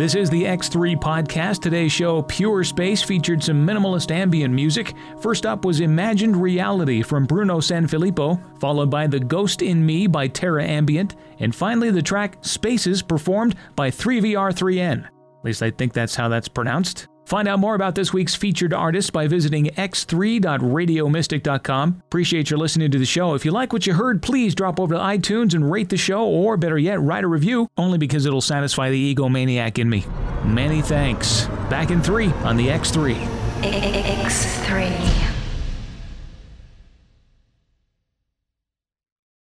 This is the X3 podcast. Today's show, Pure Space, featured some minimalist ambient music. First up was Imagined Reality from Bruno Sanfilippo, followed by The Ghost in Me by Terra Ambient, and finally the track Spaces performed by 3VR3N. At least I think that's how that's pronounced. Find out more about this week's featured artist by visiting x3.radiomystic.com. Appreciate your listening to the show. If you like what you heard, please drop over to iTunes and rate the show, or better yet, write a review, only because it'll satisfy the egomaniac in me. Many thanks. Back in three on the X3. X3.